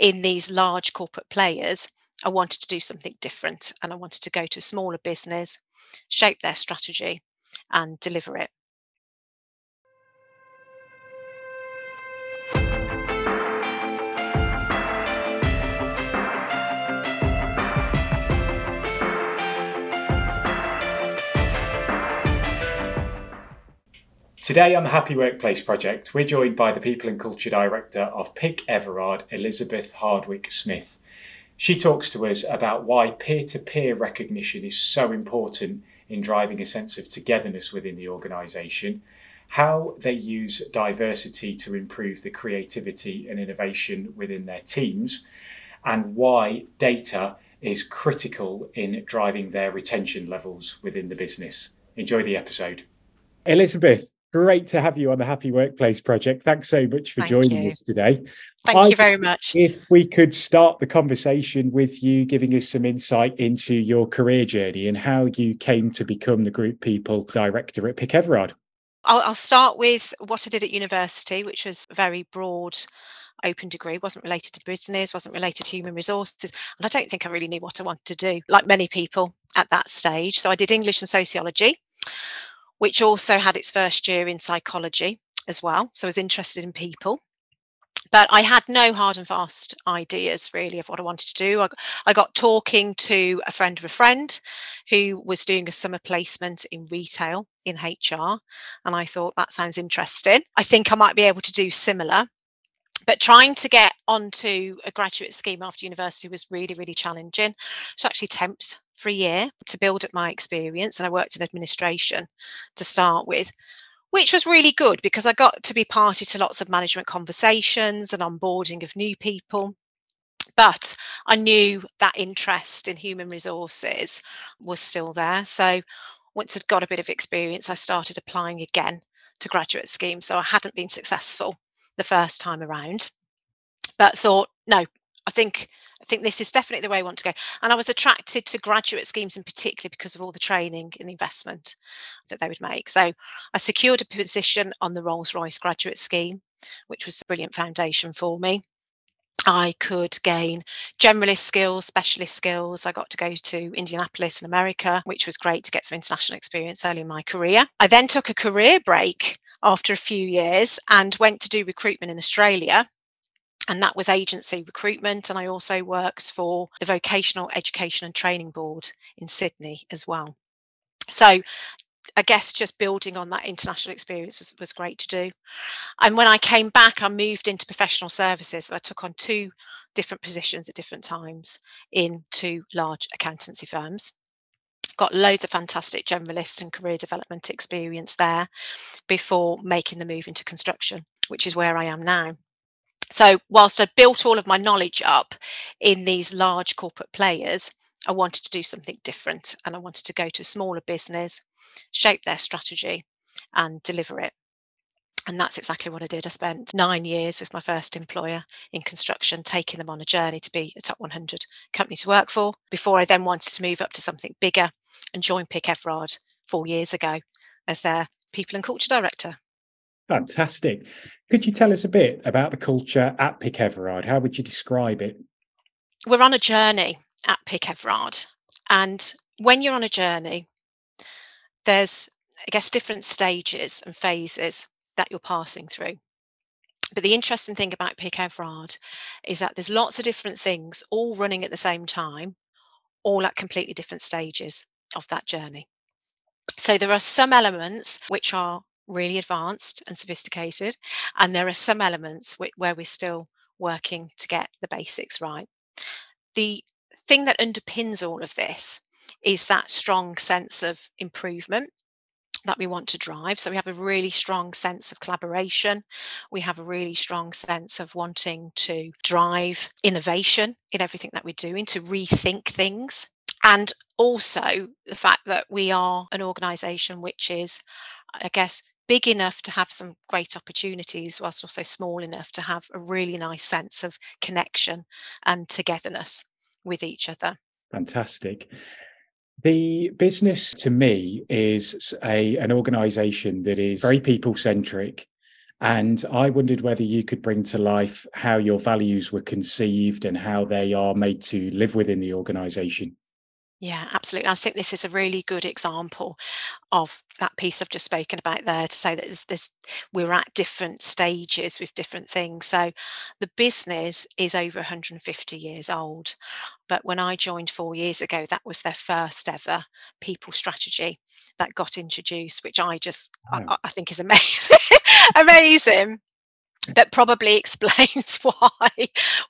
in these large corporate players, I wanted to do something different and I wanted to go to a smaller business, shape their strategy, and deliver it. Today on the Happy Workplace Project, we're joined by the People and Culture Director of Pick Everard, Elizabeth Hardwick Smith. She talks to us about why peer to peer recognition is so important in driving a sense of togetherness within the organisation, how they use diversity to improve the creativity and innovation within their teams, and why data is critical in driving their retention levels within the business. Enjoy the episode. Elizabeth, Great to have you on the Happy Workplace Project. Thanks so much for Thank joining you. us today. Thank I you very much. If we could start the conversation with you giving us some insight into your career journey and how you came to become the Group People Director at Pick Everard. I'll, I'll start with what I did at university, which was a very broad open degree wasn't related to business wasn't related to human resources and i don't think i really knew what i wanted to do like many people at that stage so i did english and sociology which also had its first year in psychology as well. So I was interested in people. But I had no hard and fast ideas really of what I wanted to do. I, I got talking to a friend of a friend who was doing a summer placement in retail in HR. And I thought that sounds interesting. I think I might be able to do similar but trying to get onto a graduate scheme after university was really really challenging. So actually temped for a year to build up my experience and i worked in administration to start with which was really good because i got to be party to lots of management conversations and onboarding of new people. But i knew that interest in human resources was still there. So once i'd got a bit of experience i started applying again to graduate schemes so i hadn't been successful the first time around, but thought, no, I think I think this is definitely the way I want to go. And I was attracted to graduate schemes in particular because of all the training and investment that they would make. So I secured a position on the Rolls Royce graduate scheme, which was a brilliant foundation for me. I could gain generalist skills, specialist skills. I got to go to Indianapolis in America, which was great to get some international experience early in my career. I then took a career break after a few years and went to do recruitment in Australia. And that was agency recruitment. And I also worked for the Vocational Education and Training Board in Sydney as well. So I guess just building on that international experience was, was great to do. And when I came back, I moved into professional services. I took on two different positions at different times in two large accountancy firms got loads of fantastic generalist and career development experience there before making the move into construction, which is where I am now. So, whilst I'd built all of my knowledge up in these large corporate players, I wanted to do something different and I wanted to go to a smaller business, shape their strategy, and deliver it. And that's exactly what I did. I spent nine years with my first employer in construction, taking them on a journey to be a top 100 company to work for before I then wanted to move up to something bigger and joined Pick Everard four years ago as their people and culture director. Fantastic. Could you tell us a bit about the culture at Pick Everard? How would you describe it? We're on a journey at Pick Everard. And when you're on a journey, there's, I guess, different stages and phases that you're passing through. But the interesting thing about Pick Everard is that there's lots of different things all running at the same time, all at completely different stages of that journey. So there are some elements which are really advanced and sophisticated, and there are some elements where we're still working to get the basics right. The thing that underpins all of this is that strong sense of improvement that we want to drive. So we have a really strong sense of collaboration. We have a really strong sense of wanting to drive innovation in everything that we're doing, to rethink things and also the fact that we are an organization which is i guess big enough to have some great opportunities whilst also small enough to have a really nice sense of connection and togetherness with each other fantastic the business to me is a an organization that is very people centric And I wondered whether you could bring to life how your values were conceived and how they are made to live within the organisation. Yeah, absolutely. I think this is a really good example of that piece I've just spoken about there to say that there's, there's, we're at different stages with different things. So the business is over 150 years old. But when I joined four years ago, that was their first ever people strategy that got introduced, which I just I, I think is amazing. amazing that probably explains why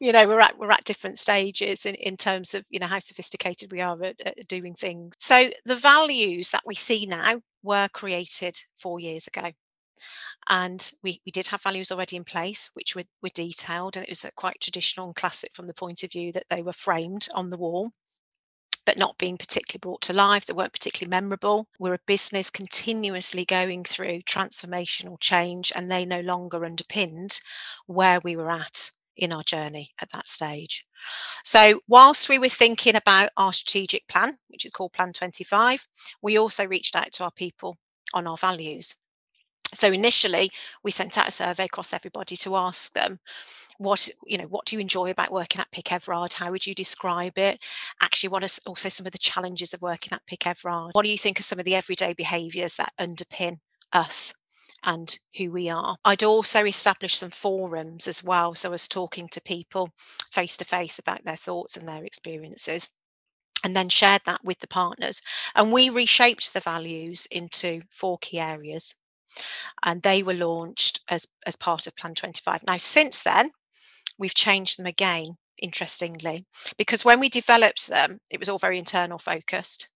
you know we're at we're at different stages in, in terms of you know how sophisticated we are at, at doing things. So the values that we see now were created four years ago. And we, we did have values already in place which were, were detailed and it was quite traditional and classic from the point of view that they were framed on the wall but not being particularly brought to life, that weren't particularly memorable. We're a business continuously going through transformational change, and they no longer underpinned where we were at in our journey at that stage. So, whilst we were thinking about our strategic plan, which is called Plan 25, we also reached out to our people on our values. So, initially, we sent out a survey across everybody to ask them what you know what do you enjoy about working at pick everard how would you describe it actually what are also some of the challenges of working at pick everard what do you think are some of the everyday behaviours that underpin us and who we are. I'd also established some forums as well. So I was talking to people face to face about their thoughts and their experiences and then shared that with the partners. And we reshaped the values into four key areas. And they were launched as, as part of Plan 25. Now, since then, we've changed them again, interestingly, because when we developed them, it was all very internal focused.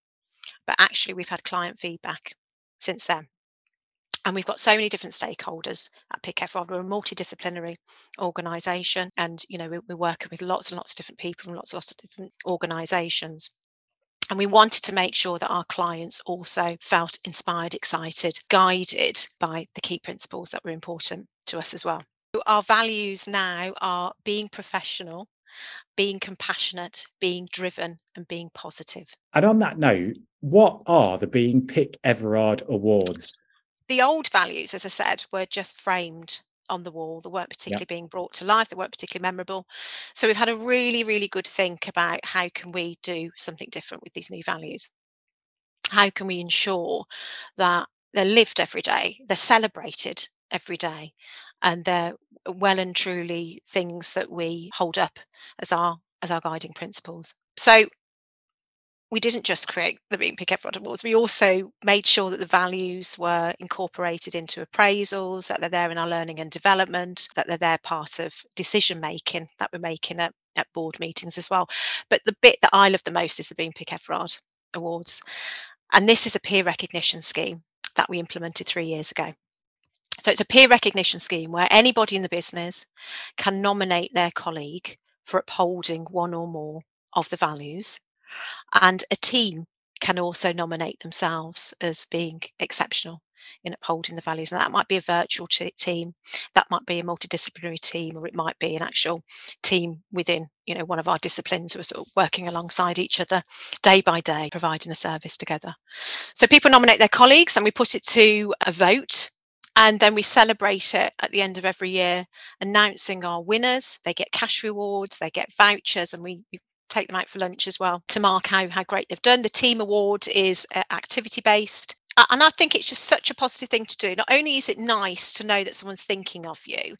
But actually, we've had client feedback since then. And we've got so many different stakeholders at Pick We're a multidisciplinary organisation, and you know we, we're working with lots and lots of different people from lots and lots of different organisations. And we wanted to make sure that our clients also felt inspired, excited, guided by the key principles that were important to us as well. Our values now are being professional, being compassionate, being driven, and being positive. And on that note, what are the Being Pick Everard Awards? The old values, as I said, were just framed on the wall. They weren't particularly yep. being brought to life. They weren't particularly memorable. So we've had a really, really good think about how can we do something different with these new values. How can we ensure that they're lived every day, they're celebrated every day, and they're well and truly things that we hold up as our as our guiding principles. So we didn't just create the Being Pick Everard Awards, we also made sure that the values were incorporated into appraisals, that they're there in our learning and development, that they're there part of decision making that we're making at, at board meetings as well. But the bit that I love the most is the Being Pick Everard Awards. And this is a peer recognition scheme that we implemented three years ago. So it's a peer recognition scheme where anybody in the business can nominate their colleague for upholding one or more of the values. And a team can also nominate themselves as being exceptional in upholding the values. And that might be a virtual team, that might be a multidisciplinary team, or it might be an actual team within, you know, one of our disciplines who are sort of working alongside each other day by day, providing a service together. So people nominate their colleagues and we put it to a vote and then we celebrate it at the end of every year, announcing our winners. They get cash rewards, they get vouchers, and we, we take them out for lunch as well to mark how, how great they've done. The team award is uh, activity based. And I think it's just such a positive thing to do. Not only is it nice to know that someone's thinking of you,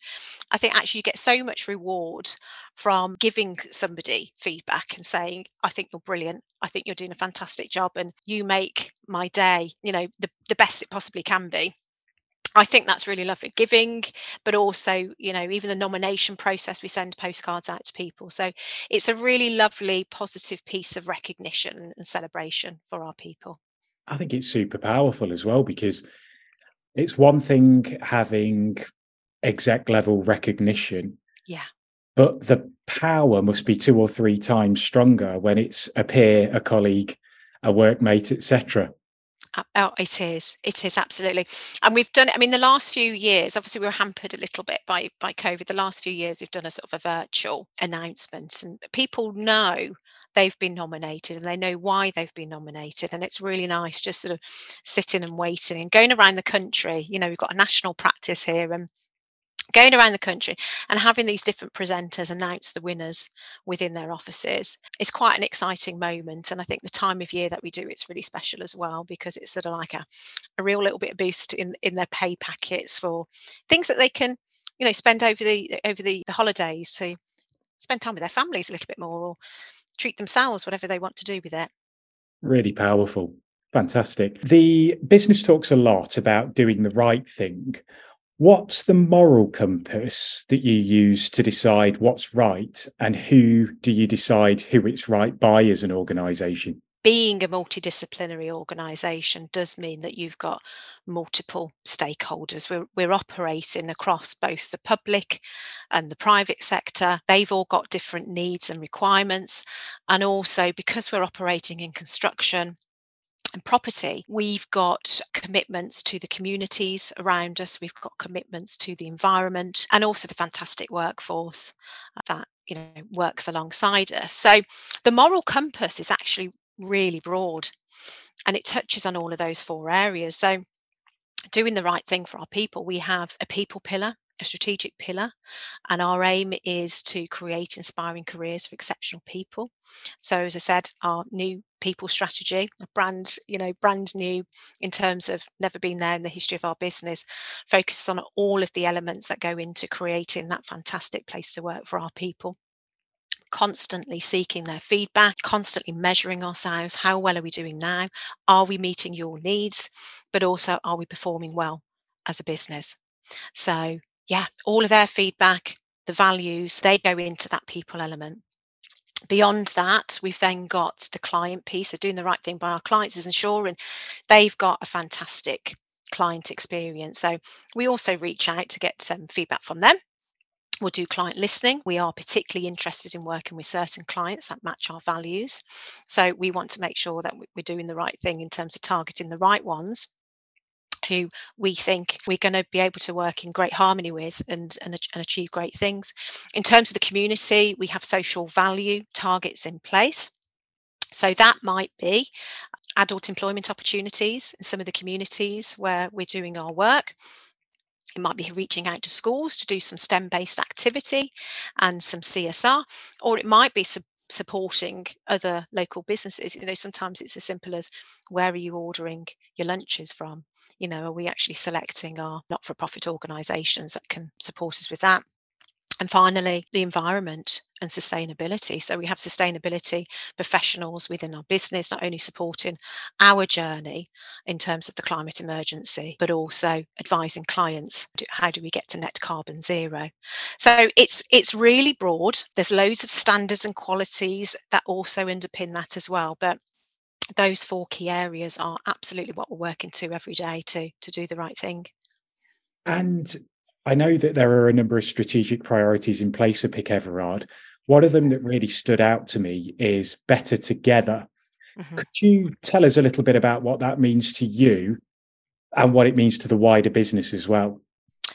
I think actually you get so much reward from giving somebody feedback and saying, I think you're brilliant. I think you're doing a fantastic job and you make my day, you know, the, the best it possibly can be. I think that's really lovely giving, but also, you know, even the nomination process, we send postcards out to people. So it's a really lovely, positive piece of recognition and celebration for our people. I think it's super powerful as well because it's one thing having exec level recognition. Yeah. But the power must be two or three times stronger when it's a peer, a colleague, a workmate, etc. Oh, it is. It is absolutely. And we've done it. I mean, the last few years, obviously, we were hampered a little bit by by COVID. The last few years, we've done a sort of a virtual announcement, and people know they've been nominated and they know why they've been nominated. And it's really nice just sort of sitting and waiting and going around the country. You know, we've got a national practice here, and going around the country and having these different presenters announce the winners within their offices is quite an exciting moment. And i think the time of year that we do it's really special as well because it's sort of like a, a real little bit of boost in in their pay packets for things that they can you know spend over the over the, the holidays to spend time with their families a little bit more or treat themselves whatever they want to do with it. Really powerful. Fantastic. The business talks a lot about doing the right thing What's the moral compass that you use to decide what's right, and who do you decide who it's right by as an organisation? Being a multidisciplinary organisation does mean that you've got multiple stakeholders. We're, we're operating across both the public and the private sector. They've all got different needs and requirements. And also, because we're operating in construction, and property, we've got commitments to the communities around us, we've got commitments to the environment, and also the fantastic workforce uh, that you know works alongside us. So the moral compass is actually really broad and it touches on all of those four areas. So doing the right thing for our people, we have a people pillar a strategic pillar and our aim is to create inspiring careers for exceptional people so as i said our new people strategy brand you know brand new in terms of never been there in the history of our business focuses on all of the elements that go into creating that fantastic place to work for our people constantly seeking their feedback, constantly measuring ourselves. How well are we doing now? Are we meeting your needs? But also, are we performing well as a business? So, yeah, all of their feedback, the values, they go into that people element. Beyond that, we've then got the client piece. So doing the right thing by our clients is ensuring they've got a fantastic client experience. So we also reach out to get some feedback from them. We'll do client listening. We are particularly interested in working with certain clients that match our values. So we want to make sure that we're doing the right thing in terms of targeting the right ones who we think we're going to be able to work in great harmony with and, and, and achieve great things. In terms of the community, we have social value targets in place. So that might be adult employment opportunities in some of the communities where we're doing our work. It might be reaching out to schools to do some STEM based activity and some CSR, or it might be supporting other local businesses you know sometimes it's as simple as where are you ordering your lunches from? You know are we actually selecting our not-for-profit organizations that can support us with that and finally, the environment and sustainability. So, we have sustainability professionals within our business, not only supporting our journey in terms of the climate emergency, but also advising clients how do we get to net carbon zero. So, it's it's really broad. There's loads of standards and qualities that also underpin that as well. But those four key areas are absolutely what we're working to every day to to do the right thing. And I know that there are a number of strategic priorities in place at Pick Everard. One of them that really stood out to me is better together. Mm-hmm. Could you tell us a little bit about what that means to you and what it means to the wider business as well?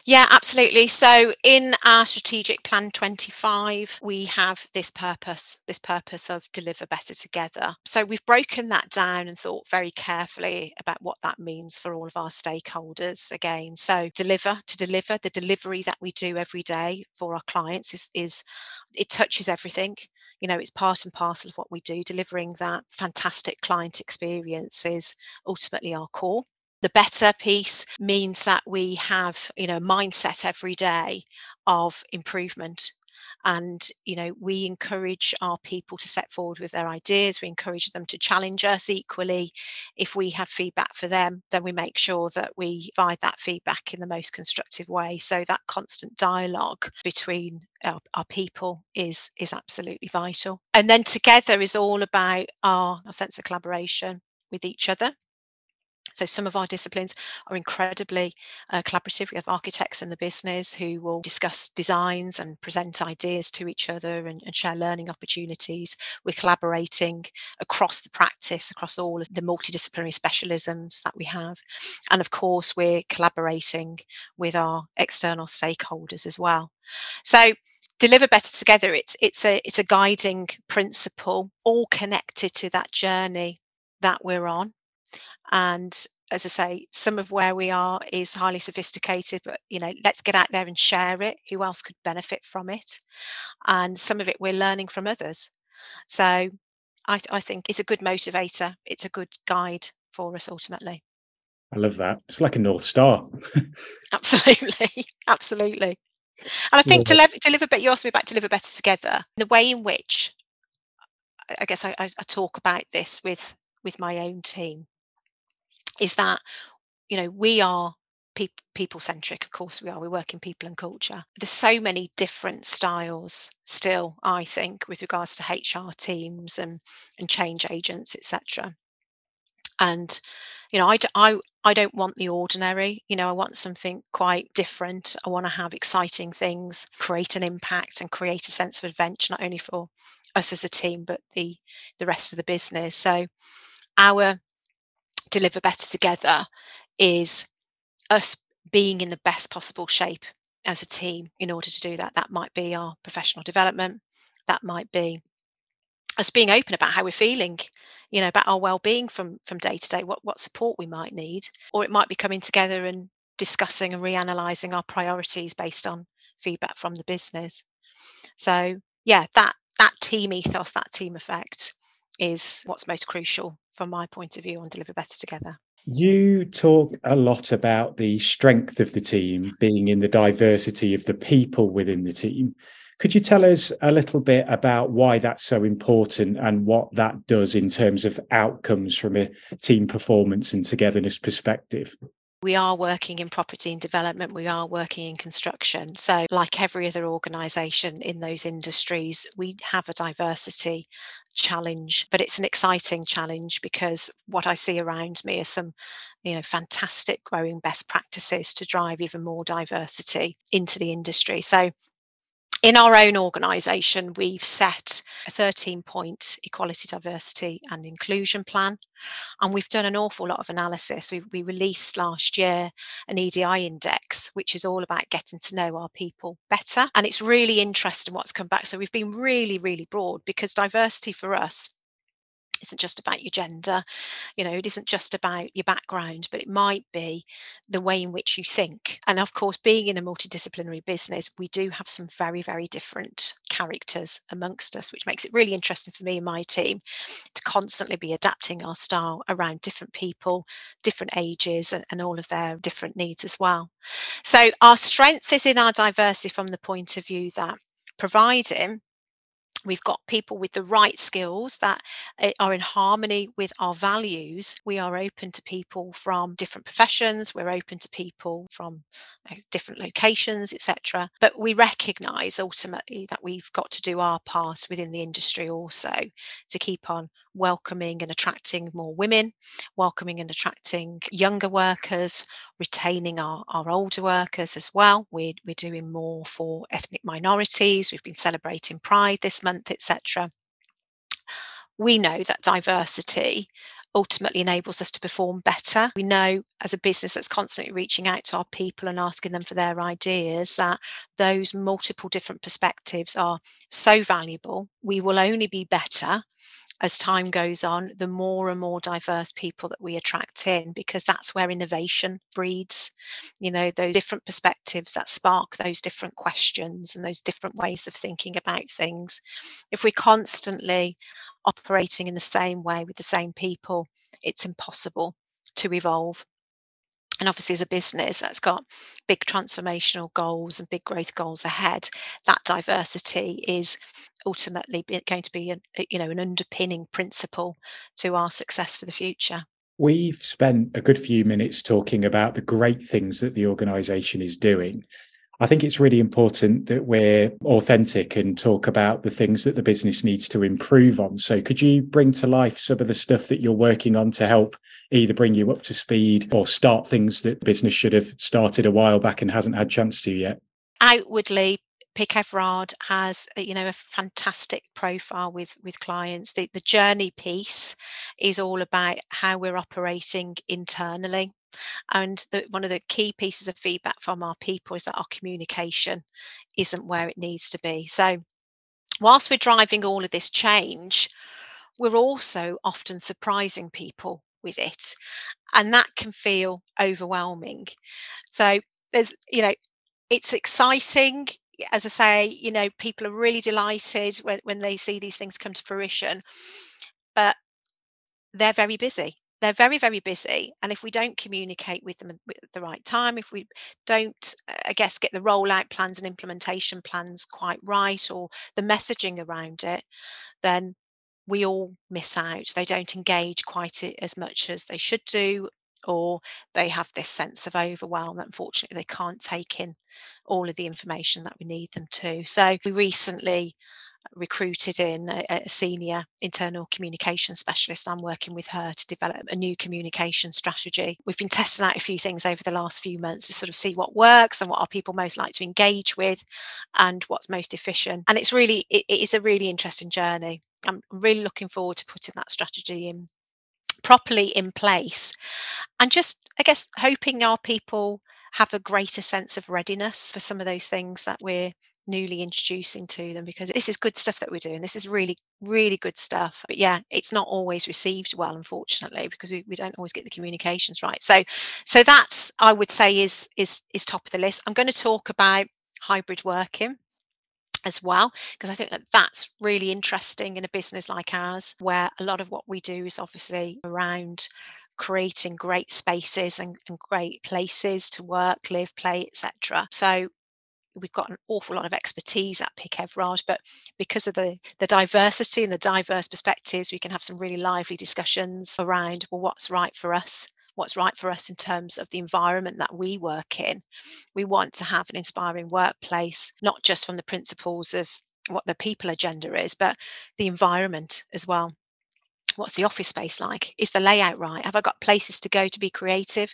Yeah, absolutely. So in our strategic plan 25, we have this purpose, this purpose of deliver better together. So we've broken that down and thought very carefully about what that means for all of our stakeholders again. So deliver to deliver the delivery that we do every day for our clients is, is it touches everything you know it's part and parcel of what we do delivering that fantastic client experience is ultimately our core the better piece means that we have you know mindset every day of improvement. And you know we encourage our people to set forward with their ideas. We encourage them to challenge us equally. If we have feedback for them then we make sure that we provide that feedback in the most constructive way. So that constant dialogue between our, our people is is absolutely vital. And then together is all about our, our sense of collaboration with each other so some of our disciplines are incredibly uh, collaborative. We have architects in the business who will discuss designs and present ideas to each other and, and share learning opportunities. We're collaborating across the practice, across all of the multidisciplinary specialisms that we have. And of course, we're collaborating with our external stakeholders as well. So deliver better together it's it's a it's a guiding principle all connected to that journey that we're on and as I say, some of where we are is highly sophisticated, but you know, let's get out there and share it. Who else could benefit from it? And some of it we're learning from others. So I, I think it's a good motivator. It's a good guide for us ultimately. I love that. It's like a North Star. absolutely. Absolutely. And I think yeah. deliver, deliver better, you asked me about deliver better together. The way in which I guess I, I, talk about this with with my own team is that you know we are pe- people centric of course we are we work in people and culture. There's so many different styles still i think with regards to hr teams and and change agents etc and you know I, I i don't want the ordinary you know i want something quite different. I want to have exciting things create an impact and create a sense of adventure not only for us as a team but the the rest of the business. So our deliver better together is us being in the best possible shape as a team in order to do that. That might be our professional development. That might be us being open about how we're feeling you know about our well-being from from day to day what what support we might need. Or it might be coming together and discussing and reanalyzing our priorities based on feedback from the business. So yeah that that team ethos that team effect is what's most crucial from my point of view on deliver better together you talk a lot about the strength of the team being in the diversity of the people within the team could you tell us a little bit about why that's so important and what that does in terms of outcomes from a team performance and togetherness perspective? We are working in property and development, we are working in construction. So, like every other organisation in those industries, we have a diversity challenge, but it's an exciting challenge because what I see around me are some you know fantastic growing best practices to drive even more diversity into the industry. So in our own organisation, we've set a 13 point equality, diversity, and inclusion plan. And we've done an awful lot of analysis. We, we, released last year an EDI index, which is all about getting to know our people better. And it's really interesting what's come back. So we've been really, really broad because diversity for us isn't just about your gender you know it isn't just about your background but it might be the way in which you think. And of course being in a multidisciplinary business we do have some very very different characters amongst us which makes it really interesting for me and my team to constantly be adapting our style around different people different ages and, and all of their different needs as well. So our strength is in our diversity from the point of view that providing we've got people with the right skills that eh, are in harmony with our values we are open to people from different professions we're open to people from uh, different locations etc but we recognize ultimately that we've got to do our part within the industry also to keep on welcoming and attracting more women, welcoming and attracting younger workers, retaining our, our older workers as well. We're, we're doing more for ethnic minorities. We've been celebrating Pride this month, etc. We know that diversity ultimately enables us to perform better. We know as a business that's constantly reaching out to our people and asking them for their ideas that those multiple different perspectives are so valuable. We will only be better as time goes on, the more and more diverse people that we attract in, because that's where innovation breeds, you know, those different perspectives that spark those different questions and those different ways of thinking about things. If we're constantly operating in the same way with the same people, it's impossible to evolve and obviously as a business that's got big transformational goals and big growth goals ahead that diversity is ultimately going to be a, eh, you know an underpinning principle to our success for the future. We've spent a good few minutes talking about the great things that the organization is doing I think it's really important that we're authentic and talk about the things that the business needs to improve on. So, could you bring to life some of the stuff that you're working on to help either bring you up to speed or start things that the business should have started a while back and hasn't had chance to yet? Outwardly, Pick Everard has uh, you know a fantastic profile with with clients. The, the journey piece is all about how we're operating internally and the, one of the key pieces of feedback from our people is that our communication isn't where it needs to be. So, whilst we're driving all of this change, we're also often surprising people with it. And that can feel overwhelming. So there's, you know, it's exciting. As I say, you know, people are really delighted when, when they see these things come to fruition, but they're very busy they're very very busy and if we don't communicate with them at the right time if we don't uh, i guess get the rollout plans and implementation plans quite right or the messaging around it then we all miss out. They don't engage quite as much as they should do or they have this sense of overwhelm unfortunately they can't take in all of the information that we need them to. So we recently recruited in a, a, senior internal communication specialist. I'm working with her to develop a new communication strategy. We've been testing out a few things over the last few months to sort of see what works and what our people most like to engage with and what's most efficient. And it's really, it, it is a really interesting journey. I'm really looking forward to putting that strategy in properly in place and just, I guess, hoping our people have a greater sense of readiness for some of those things that we're newly introducing to them because this is good stuff that we're doing. This is really, really good stuff. But yeah, it's not always received well, unfortunately, because we, we don't always get the communications right. So so that's I would say is is is top of the list. I'm going to talk about hybrid working as well because i think that that's really interesting in a business like ours where a lot of what we do is obviously around creating great spaces and, and great places to work live play etc so we've got an awful lot of expertise at Pick Everard, but because of the, the diversity and the diverse perspectives, we can have some really lively discussions around well, what's right for us, what's right for us in terms of the environment that we work in. We want to have an inspiring workplace, not just from the principles of what the people agenda is, but the environment as well what's the office space like? Is the layout right? Have i got places to go to be creative?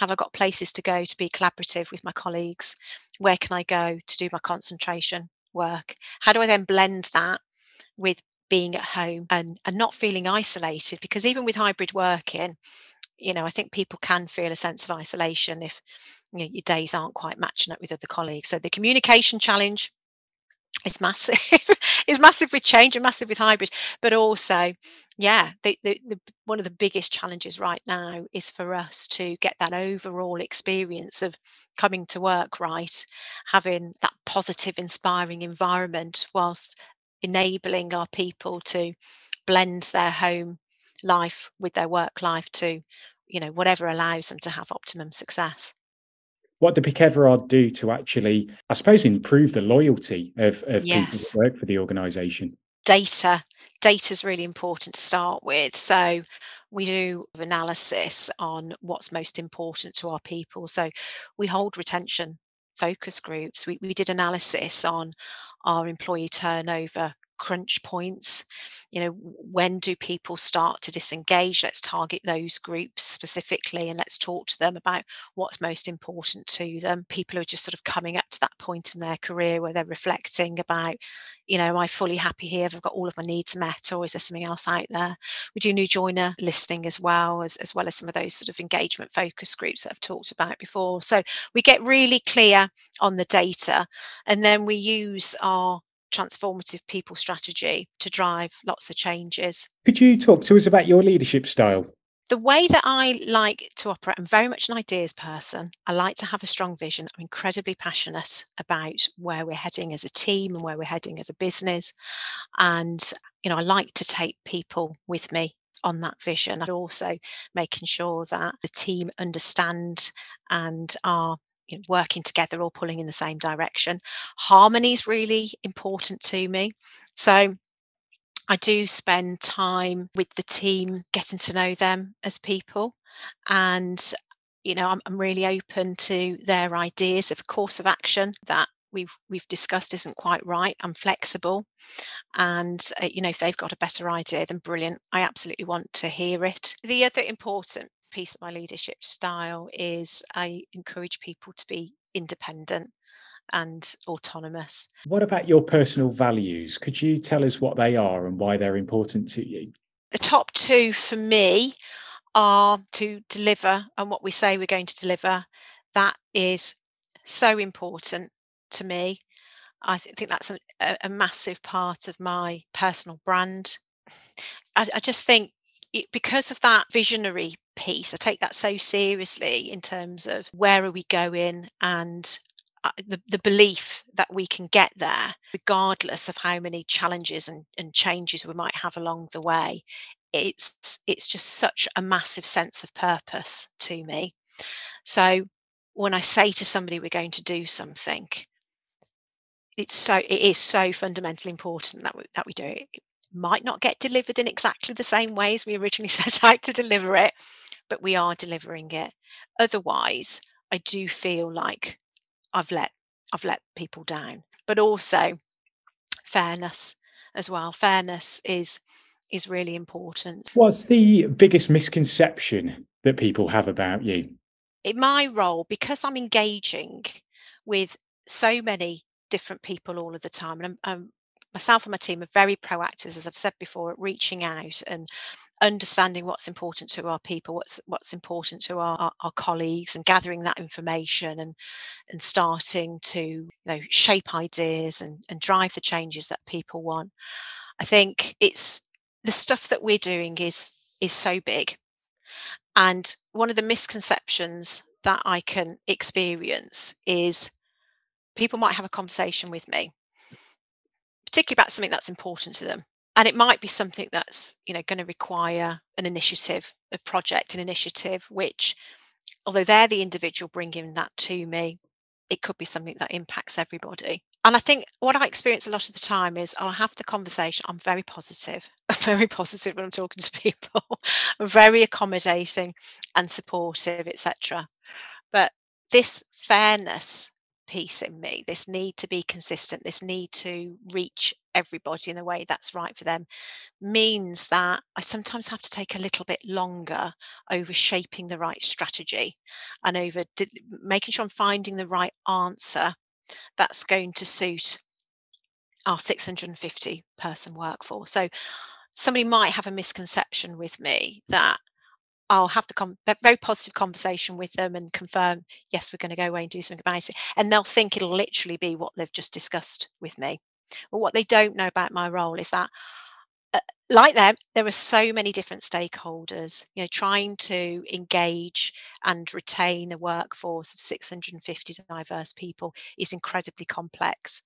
Have i got places to go to be collaborative with my colleagues? Where can i go to do my concentration work? How do i then blend that with being at home and and not feeling isolated? Because even with hybrid working you know i think people can feel a sense of isolation if you know, your days aren't quite matching up with other colleagues. So the communication challenge it's massive. It's massive with change and massive with hybrid but also yeah the, the, the, one of the biggest challenges right now is for us to get that overall experience of coming to work right? Having that positive inspiring environment whilst enabling our people to blend their home life with their work life to you know whatever allows them to have optimum success what did Pick Everard do to actually, I suppose, improve the loyalty of, of yes. people that work for the organisation? Data. Data is really important to start with. So we do analysis on what's most important to our people. So we hold retention focus groups. We, we did analysis on our employee turnover crunch points you know when do people start to disengage? Let's target those groups specifically and let's talk to them about what's most important to them. People are just sort of coming up to that point in their career where they're reflecting about you know am i fully happy here? Have i got all of my needs met or is there something else out there? We do new joiner listing as well as, as well as some of those sort of engagement focus groups that i've talked about before. So we get really clear on the data and then we use our transformative people strategy to drive lots of changes. Could you talk to us about your leadership style? The way that I like to operate, I'm very much an ideas person. I like to have a strong vision. I'm incredibly passionate about where we're heading as a team and where we're heading as a business. And, you know, I like to take people with me on that vision and also making sure that the team understand and are you know, working together or pulling in the same direction. Harmony is really important to me. So I do spend time with the team, getting to know them as people. And, you know, I'm, I'm really open to their ideas of course of action that we've we've discussed isn't quite right. I'm flexible, and uh, you know if they've got a better idea, then brilliant. I absolutely want to hear it. The other important piece of my leadership style is I encourage people to be independent and autonomous. What about your personal values? Could you tell us what they are and why they're important to you? The top two for me are to deliver and what we say we're going to deliver. That is so important to me. I th- think that's a, a, massive part of my personal brand. I, I just think it, because of that visionary piece, I take that so seriously in terms of where are we going and uh, the, the belief that we can get there, regardless of how many challenges and, and changes we might have along the way, it's it's just such a massive sense of purpose to me. So when I say to somebody we're going to do something, it's so it is so fundamentally important that we, that we do it. It might not get delivered in exactly the same way as we originally set out to deliver it, but we are delivering it. Otherwise, I do feel like I've let I've let people down. But also fairness as well. Fairness is is really important. What's the biggest misconception that people have about you? In my role, because I'm engaging with so many different people all of the time, and I'm, I'm myself and my team are very proactive, as I've said before, at reaching out and understanding what's important to our people, what's what's important to our, our, colleagues, and gathering that information and and starting to you know shape ideas and, and drive the changes that people want. I think it's the stuff that we're doing is is so big. And one of the misconceptions that I can experience is people might have a conversation with me, particularly about something that's important to them and it might be something that's you know going to require an initiative a project an initiative which although they're the individual bringing that to me it could be something that impacts everybody. And i think what i experience a lot of the time is i'll have the conversation i'm very positive very positive when i'm talking to people very accommodating and supportive etc but this fairness piece in me this need to be consistent this need to reach everybody in a way that's right for them means that i sometimes have to take a little bit longer over shaping the right strategy and over making sure i'm finding the right answer that's going to suit our 650 person workforce so somebody might have a misconception with me that I'll have the com- very positive conversation with them and confirm, yes, we're going to go away and do something about it. And they'll think it'll literally be what they've just discussed with me. But what they don't know about my role is that, uh, like them, there are so many different stakeholders. You know, trying to engage and retain a workforce of 650 diverse people is incredibly complex.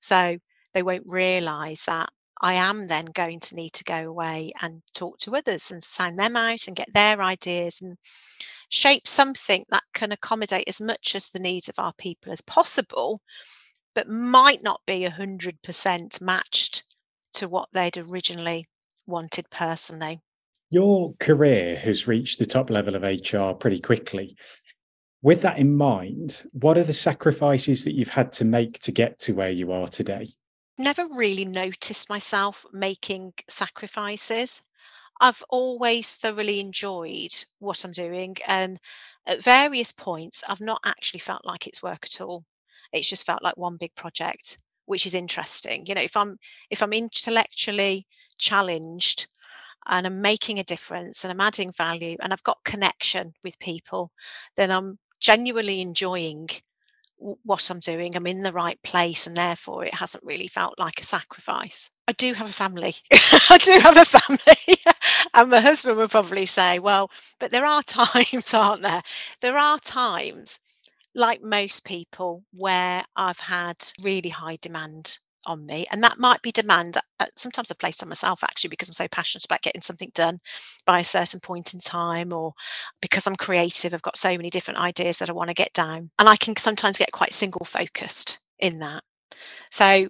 So they won't realise that I am then going to need to go away and talk to others and sound them out and get their ideas and shape something that can accommodate as much as the needs of our people as possible, but might not be 100% matched to what they'd originally wanted personally. Your career has reached the top level of HR pretty quickly. With that in mind, what are the sacrifices that you've had to make to get to where you are today? never really noticed myself making sacrifices. I've always thoroughly enjoyed what I'm doing, and at various points, I've not actually felt like it's work at all. It's just felt like one big project, which is interesting. You know, if I'm if I'm intellectually challenged and I'm making a difference and I'm adding value and I've got connection with people, then I'm genuinely enjoying what I'm doing. I'm in the right place, and therefore it hasn't really felt like a sacrifice. I do have a family. I do have a family. and my husband would probably say, well, but there are times, aren't there? There are times, like most people, where I've had really high demand on me and that might be demand uh, sometimes i place on myself actually because i'm so passionate about getting something done by a certain point in time or because i'm creative i've got so many different ideas that i want to get down and i can sometimes get quite single focused in that. So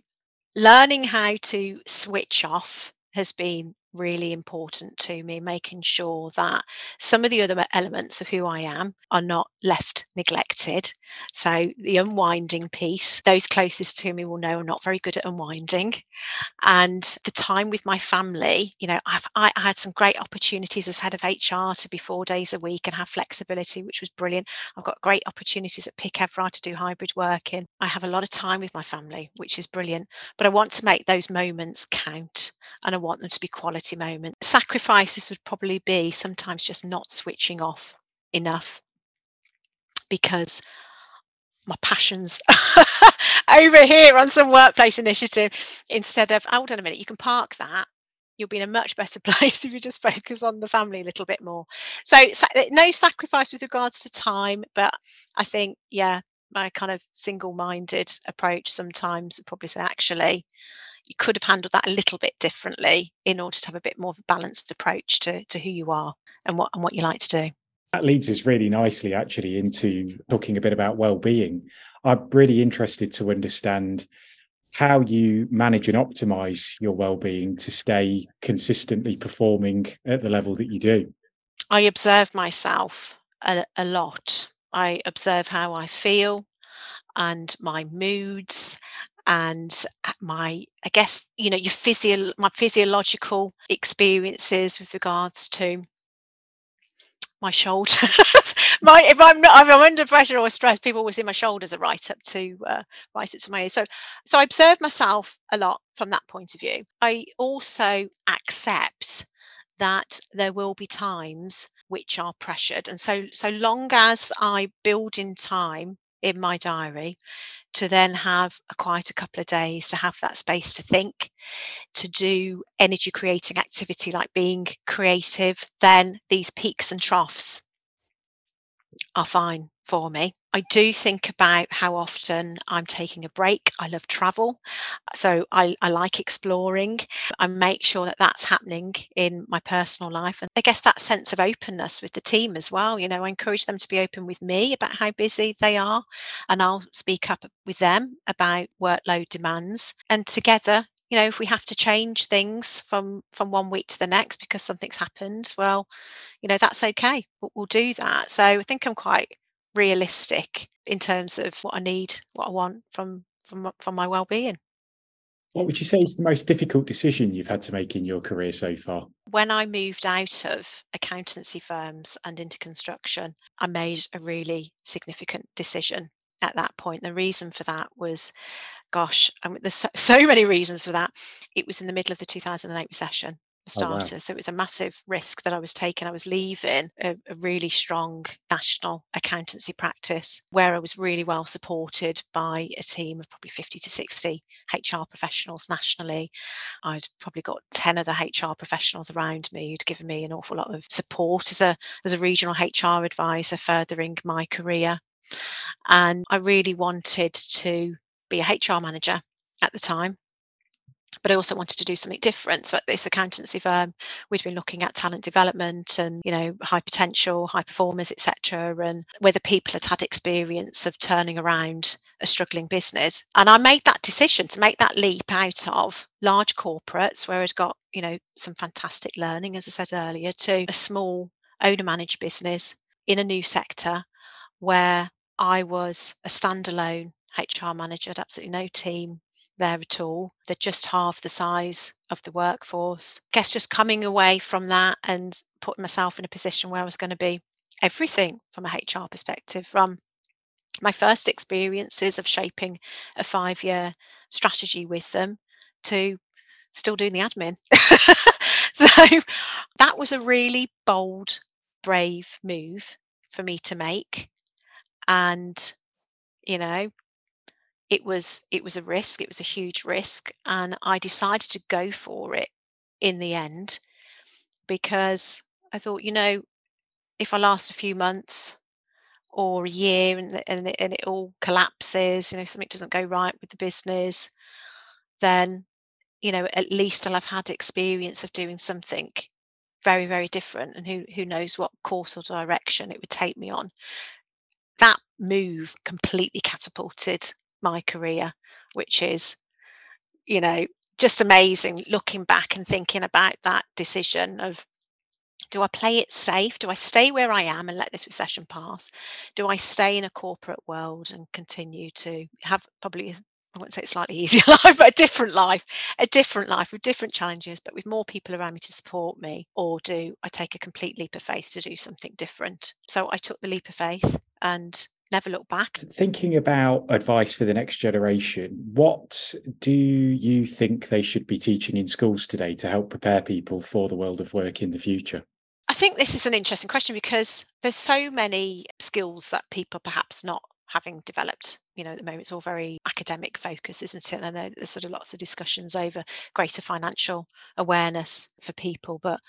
learning how to switch off has been really important to me, making sure that some of the other elements of who I am are not left neglected. So, the unwinding piece, those closest to me will know I'm not very good at unwinding. And the time with my family, you know, I've I had some great opportunities as head of HR to be four days a week and have flexibility, which was brilliant. I've got great opportunities at Pick Everard to do hybrid working. I have a lot of time with my family, which is brilliant. But I want to make those moments count and I want them to be quality moment. Sacrifices would probably be sometimes just not switching off enough because my passions over here on some workplace initiative instead of hold on a minute you can park that you'll be in a much better place if you just focus on the family a little bit more. So, eh, no sacrifice with regards to time, but I think, yeah, my kind of single-minded approach sometimes would probably say actually you could have handled that a little bit differently in order to have a bit more of a balanced approach to, to who you are and what and what you like to do. That leads us really nicely actually into talking a bit about well-being. I'm really interested to understand how you manage and optimize your well-being to stay consistently performing at the level that you do. I observe myself a, a lot. I observe how I feel and my moods and my i guess you know your physio my physiological experiences with regards to my shoulders my if i'm not if i'm under pressure or stress people will see my shoulders are right up to uh, right up to my ears. So so i observe myself a lot from that point of view. I also accept that there will be times which are pressured. And so so long as i build in time in my diary to then have a quite a couple of days to have that space to think, to do energy creating activity like being creative, then these peaks and troughs are fine for me. I do think about how often I'm taking a break. I love travel, so I, I, like exploring. I make sure that that's happening in my personal life. And I guess that sense of openness with the team as well. You know, I encourage them to be open with me about how busy they are, and I'll speak up with them about workload demands. And together, you know if we have to change things from from one week to the next because something's happened well you know that's okay we'll, we'll do that so i think i'm quite realistic in terms of what I need, what I want from from from my well-being. What would you say is the most difficult decision you've had to make in your career so far? When I moved out of accountancy firms and into construction, I made a really significant decision at that point. The reason for that was, gosh, I mean, there's so, so many reasons for that. It was in the middle of the 2008 recession starter. Oh, wow. So it was a massive risk that I was taking. I was leaving a, a, really strong national accountancy practice where I was really well supported by a team of probably 50 to 60 HR professionals nationally. I'd probably got 10 other HR professionals around me who'd given me an awful lot of support as a as a regional HR advisor furthering my career. And I really wanted to be a HR manager at the time but I also wanted to do something different. So at this accountancy firm, we'd been looking at talent development and you know high potential, high performers, etc., and whether people had had experience of turning around a struggling business. And I made that decision to make that leap out of large corporates where I'd got you know some fantastic learning, as I said earlier, to a small owner managed business in a new sector where I was a standalone HR manager, had absolutely no team, there at all. They're just half the size of the workforce. I guess just coming away from that and putting myself in a position where I was going to be everything from a HR perspective, from my first experiences of shaping a five year strategy with them to still doing the admin. so that was a really bold, brave move for me to make. And, you know, it was it was a risk it was a huge risk and i decided to go for it in the end because i thought you know if i last a few months or a year and, and, it, and it all collapses you know something doesn't go right with the business then you know at least i'll have had experience of doing something very very different and who who knows what course or direction it would take me on. That move completely catapulted my career, which is, you know, just amazing looking back and thinking about that decision of do I play it safe? Do I stay where I am and let this recession pass? Do I stay in a corporate world and continue to have probably I won't say it's slightly easier life, but a different life, a different life with different challenges, but with more people around me to support me? Or do I take a complete leap of faith to do something different? So I took the leap of faith and never look back. Thinking about advice for the next generation, what do you think they should be teaching in schools today to help prepare people for the world of work in the future? I think this is an interesting question because there's so many skills that people perhaps not having developed you know, at the moment it's all very academic focus, isn't it? And I know there's sort of lots of discussions over greater financial awareness for people, but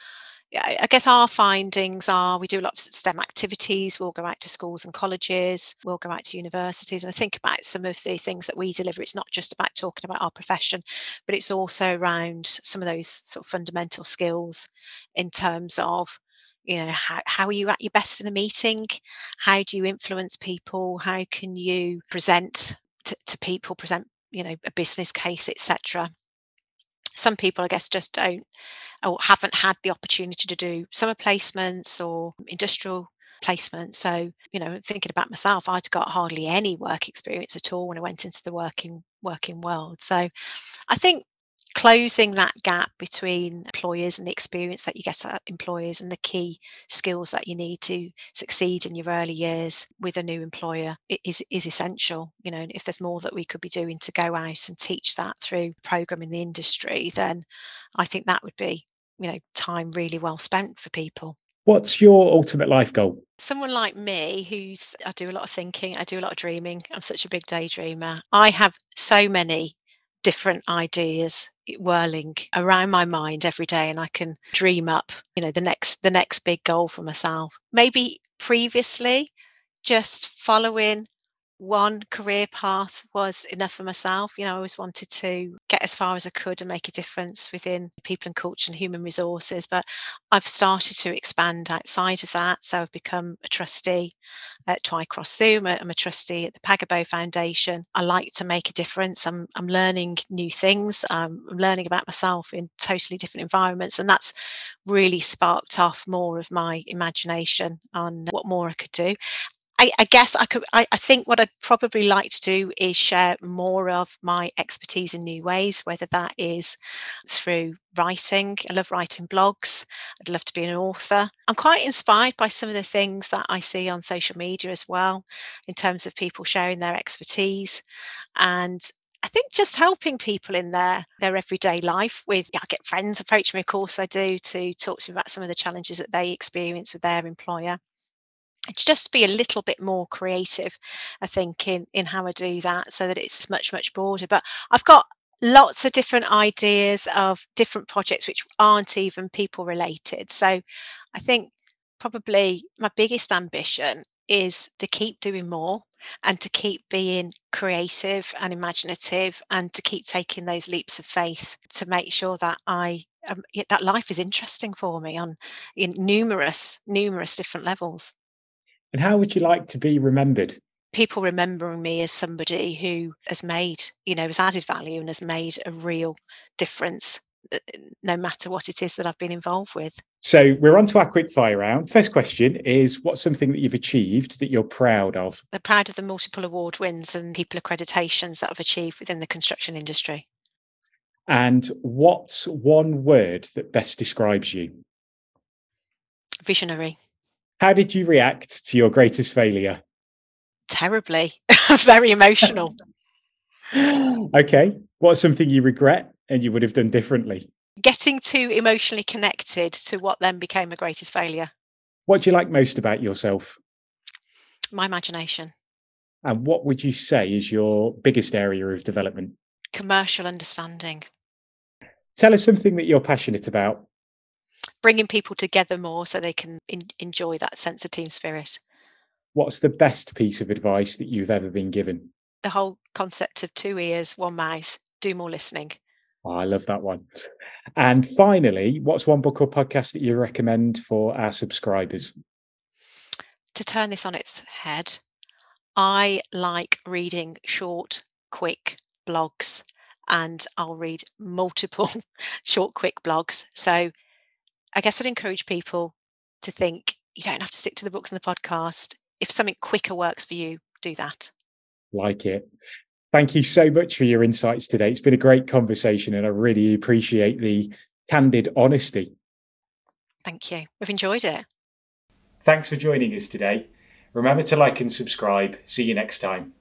I guess our findings are we do a lot of STEM activities. We'll go out to schools and colleges. We'll go out to universities. And I think about some of the things that we deliver. It's not just about talking about our profession, but it's also around some of those sort of fundamental skills in terms of you know how, how are you at your best in a meeting how do you influence people how can you present to, to people present you know a business case etc some people i guess just don't or haven't had the opportunity to do summer placements or industrial placement so you know thinking about myself i'd got hardly any work experience at all when i went into the working working world. So i think closing that gap between employers and the experience that you get at employers and the key skills that you need to succeed in your early years with a new employer is is essential you know if there's more that we could be doing to go out and teach that through program in the industry then i think that would be you know time really well spent for people What's your ultimate life goal? Someone like me, who's I do a lot of thinking, I do a lot of dreaming. I'm such a big daydreamer. I have so many different ideas whirling around my mind every day and I can dream up, you know, the next the next big goal for myself. Maybe previously just following one career path was enough for myself. You know, I always wanted to get as far as I could and make a difference within people and culture and human resources. But I've started to expand outside of that. So I've become a trustee at Twycross Zoo. I'm a trustee at the Pagabo Foundation. I like to make a difference. I'm, I'm learning new things. Um, I'm learning about myself in totally different environments. And that's really sparked off more of my imagination on what more I could do. I, I, guess I could. I, I, think what I'd probably like to do is share more of my expertise in new ways, whether that is through writing. I love writing blogs. I'd love to be an author. I'm quite inspired by some of the things that I see on social media as well, in terms of people sharing their expertise, and I think just helping people in their their everyday life with yeah, I get friends approach me, of course I do, to talk to me about some of the challenges that they experience with their employer just be a little bit more creative i think in in how i do that so that it's much much broader. But i've got lots of different ideas of different projects which aren't even people related. So i think probably my biggest ambition is to keep doing more and to keep being creative and imaginative and to keep taking those leaps of faith to make sure that i um, that life is interesting for me on in numerous numerous different levels and how would you like to be remembered? People remembering me as somebody who has made, you know, has added value and has made a real difference uh, no matter what it is that I've been involved with. So we're on to our quick fire round. First question is what's something that you've achieved that you're proud of? I'm proud of the multiple award wins and people accreditations that I've achieved within the construction industry. And what's one word that best describes you? Visionary. How did you react to your greatest failure? Terribly, very emotional. okay. What's something you regret and you would have done differently? Getting too emotionally connected to what then became a greatest failure. What do you like most about yourself? My imagination. And what would you say is your biggest area of development? Commercial understanding. Tell us something that you're passionate about bringing people together more so they can in, enjoy that sense of team spirit. What's the best piece of advice that you've ever been given? The whole concept of two ears, one mouth, do more listening. Oh, I love that one. And finally, what's one book or podcast that you recommend for our subscribers? To turn this on its head, I like reading short, quick blogs, and I'll read multiple short, quick blogs. So I guess I'd encourage people to think you don't have to stick to the books and the podcast. If something quicker works for you, do that. Like it. Thank you so much for your insights today. It's been a great conversation and I really appreciate the candid honesty. Thank you. We've enjoyed it. Thanks for joining us today. Remember to like and subscribe. See you next time.